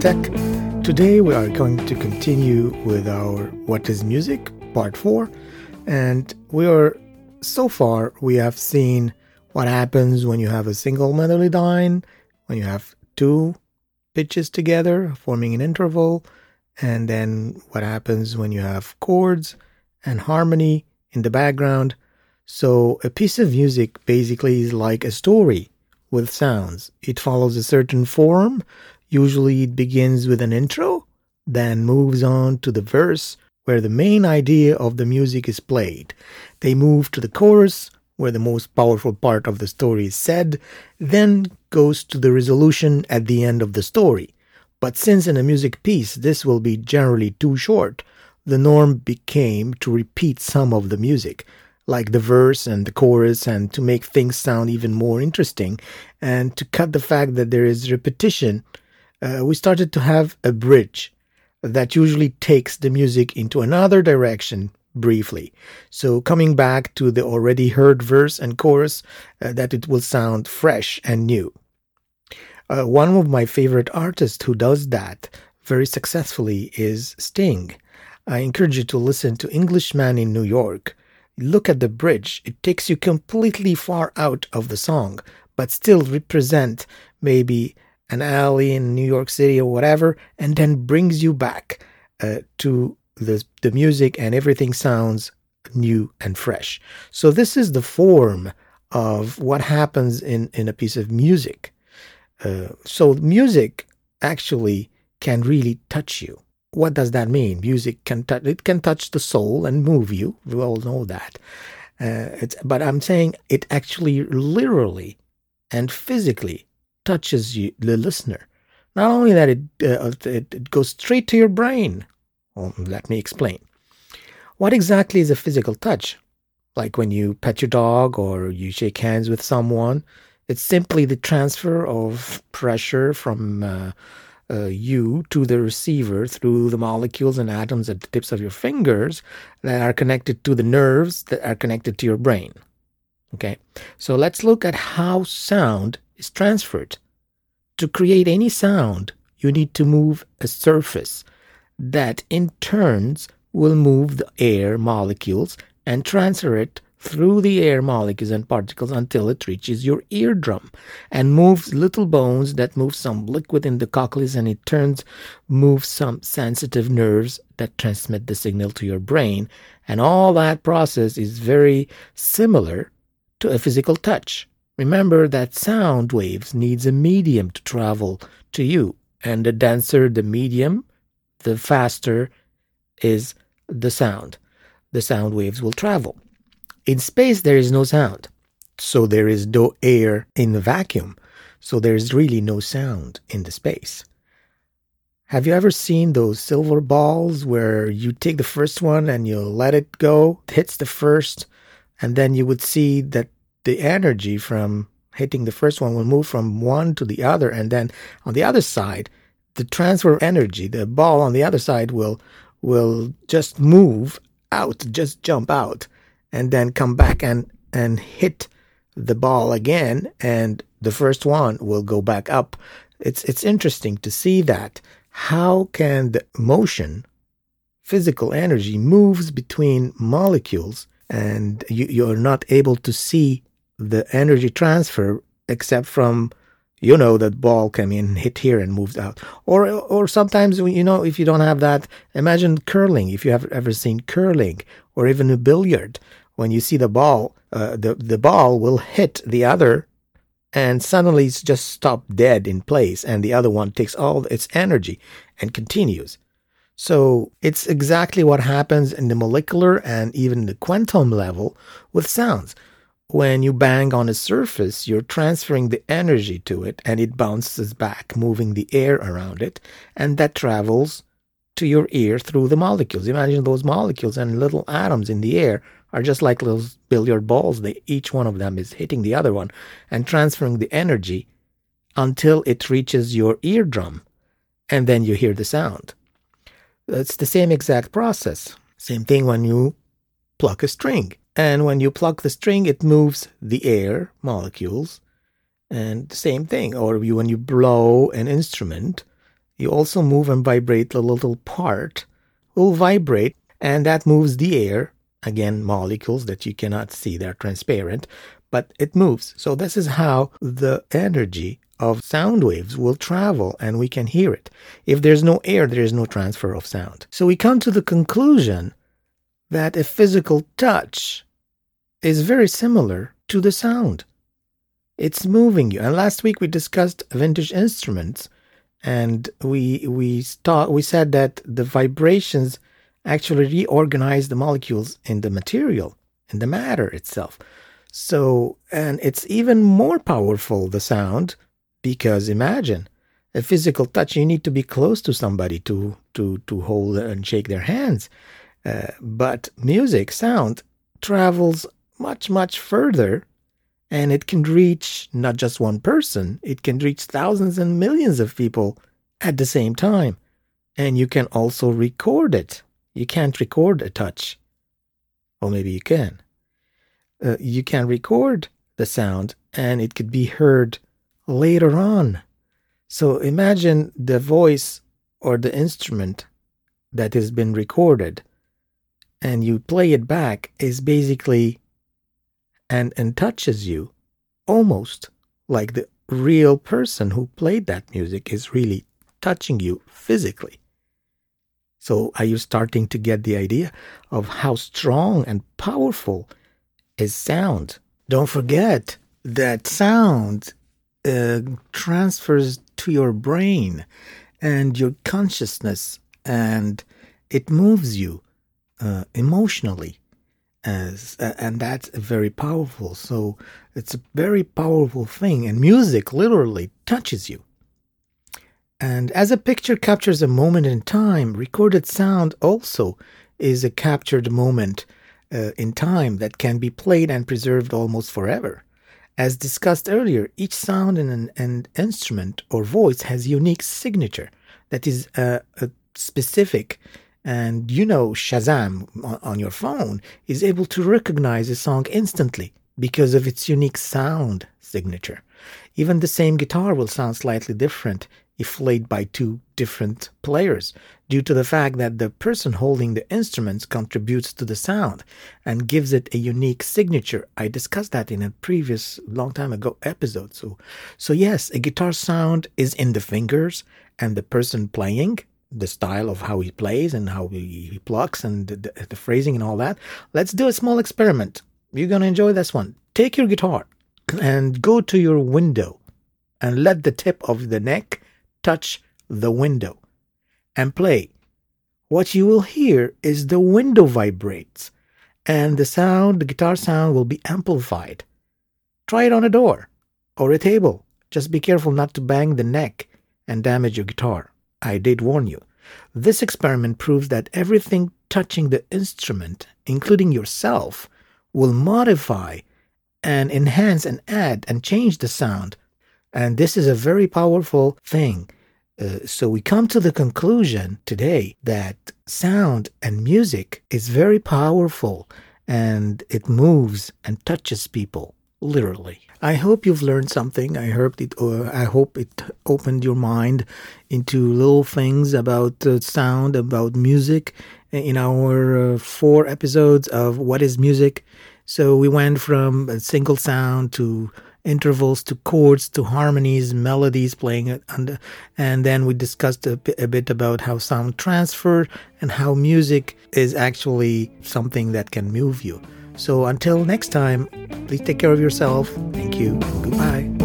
Tech. Today we are going to continue with our What is Music part 4 and we are so far we have seen what happens when you have a single melody line, when you have two pitches together forming an interval, and then what happens when you have chords and harmony in the background. So a piece of music basically is like a story with sounds. It follows a certain form. Usually it begins with an intro, then moves on to the verse where the main idea of the music is played. They move to the chorus where the most powerful part of the story is said, then goes to the resolution at the end of the story. But since in a music piece this will be generally too short, the norm became to repeat some of the music like the verse and the chorus, and to make things sound even more interesting, and to cut the fact that there is repetition, uh, we started to have a bridge that usually takes the music into another direction briefly. So, coming back to the already heard verse and chorus, uh, that it will sound fresh and new. Uh, one of my favorite artists who does that very successfully is Sting. I encourage you to listen to Englishman in New York look at the bridge, it takes you completely far out of the song, but still represent maybe an alley in New York City or whatever, and then brings you back uh, to the, the music and everything sounds new and fresh. So this is the form of what happens in, in a piece of music. Uh, so music actually can really touch you what does that mean? Music can touch it can touch the soul and move you. We all know that. Uh, but I'm saying it actually literally and physically touches you, the listener. Not only that, it, uh, it, it goes straight to your brain. Well, let me explain. What exactly is a physical touch? Like when you pet your dog or you shake hands with someone, it's simply the transfer of pressure from uh, uh, you to the receiver through the molecules and atoms at the tips of your fingers that are connected to the nerves that are connected to your brain. Okay, so let's look at how sound is transferred. To create any sound, you need to move a surface that in turns will move the air molecules and transfer it through the air molecules and particles until it reaches your eardrum and moves little bones that move some liquid in the cochlea and it turns moves some sensitive nerves that transmit the signal to your brain and all that process is very similar to a physical touch remember that sound waves needs a medium to travel to you and the denser the medium the faster is the sound the sound waves will travel in space, there is no sound. So there is no air in the vacuum. So there is really no sound in the space. Have you ever seen those silver balls where you take the first one and you let it go, it hits the first, and then you would see that the energy from hitting the first one will move from one to the other, and then on the other side, the transfer energy, the ball on the other side will will just move out, just jump out and then come back and and hit the ball again and the first one will go back up. It's it's interesting to see that. How can the motion physical energy moves between molecules and you, you're not able to see the energy transfer except from you know that ball came in hit here and moved out or or sometimes you know if you don't have that imagine curling if you have ever seen curling or even a billiard when you see the ball, uh, the the ball will hit the other, and suddenly it's just stopped dead in place, and the other one takes all its energy and continues. So it's exactly what happens in the molecular and even the quantum level with sounds. When you bang on a surface, you're transferring the energy to it and it bounces back, moving the air around it, and that travels to your ear through the molecules. Imagine those molecules and little atoms in the air are just like those billiard balls. They, each one of them is hitting the other one and transferring the energy until it reaches your eardrum. And then you hear the sound. It's the same exact process. Same thing when you pluck a string. And when you pluck the string, it moves the air molecules. And the same thing. Or you, when you blow an instrument, you also move and vibrate the little part will vibrate and that moves the air again molecules that you cannot see they're transparent but it moves so this is how the energy of sound waves will travel and we can hear it if there's no air there is no transfer of sound so we come to the conclusion that a physical touch is very similar to the sound. It's moving you. And last week we discussed vintage instruments and we we start we said that the vibrations actually reorganize the molecules in the material in the matter itself. So and it's even more powerful the sound because imagine a physical touch you need to be close to somebody to to to hold and shake their hands. Uh, but music sound travels much much further and it can reach not just one person, it can reach thousands and millions of people at the same time. And you can also record it. You can't record a touch. Or maybe you can. Uh, you can record the sound and it could be heard later on. So imagine the voice or the instrument that has been recorded and you play it back is basically and, and touches you almost like the real person who played that music is really touching you physically. So, are you starting to get the idea of how strong and powerful is sound? Don't forget that sound uh, transfers to your brain and your consciousness, and it moves you uh, emotionally as and that's very powerful. So it's a very powerful thing and music literally touches you. And as a picture captures a moment in time recorded sound also is a captured moment uh, in time that can be played and preserved almost forever. As discussed earlier each sound in an, an instrument or voice has unique signature that is uh, a specific and you know Shazam on your phone is able to recognize a song instantly because of its unique sound signature. Even the same guitar will sound slightly different if played by two different players due to the fact that the person holding the instruments contributes to the sound and gives it a unique signature. I discussed that in a previous long time ago episode. So so yes, a guitar sound is in the fingers and the person playing the style of how he plays and how he, he plucks and the, the, the phrasing and all that. Let's do a small experiment. You're going to enjoy this one. Take your guitar and go to your window and let the tip of the neck touch the window and play. What you will hear is the window vibrates and the sound, the guitar sound will be amplified. Try it on a door or a table. Just be careful not to bang the neck and damage your guitar. I did warn you. This experiment proves that everything touching the instrument, including yourself, will modify and enhance and add and change the sound. And this is a very powerful thing. Uh, so we come to the conclusion today that sound and music is very powerful and it moves and touches people literally. I hope you've learned something. I hope it. Uh, I hope it opened your mind into little things about uh, sound, about music. In our uh, four episodes of what is music, so we went from a single sound to intervals to chords to harmonies, melodies playing it, and, and then we discussed a, a bit about how sound transfer and how music is actually something that can move you. So until next time, please take care of yourself. Thank you. Goodbye.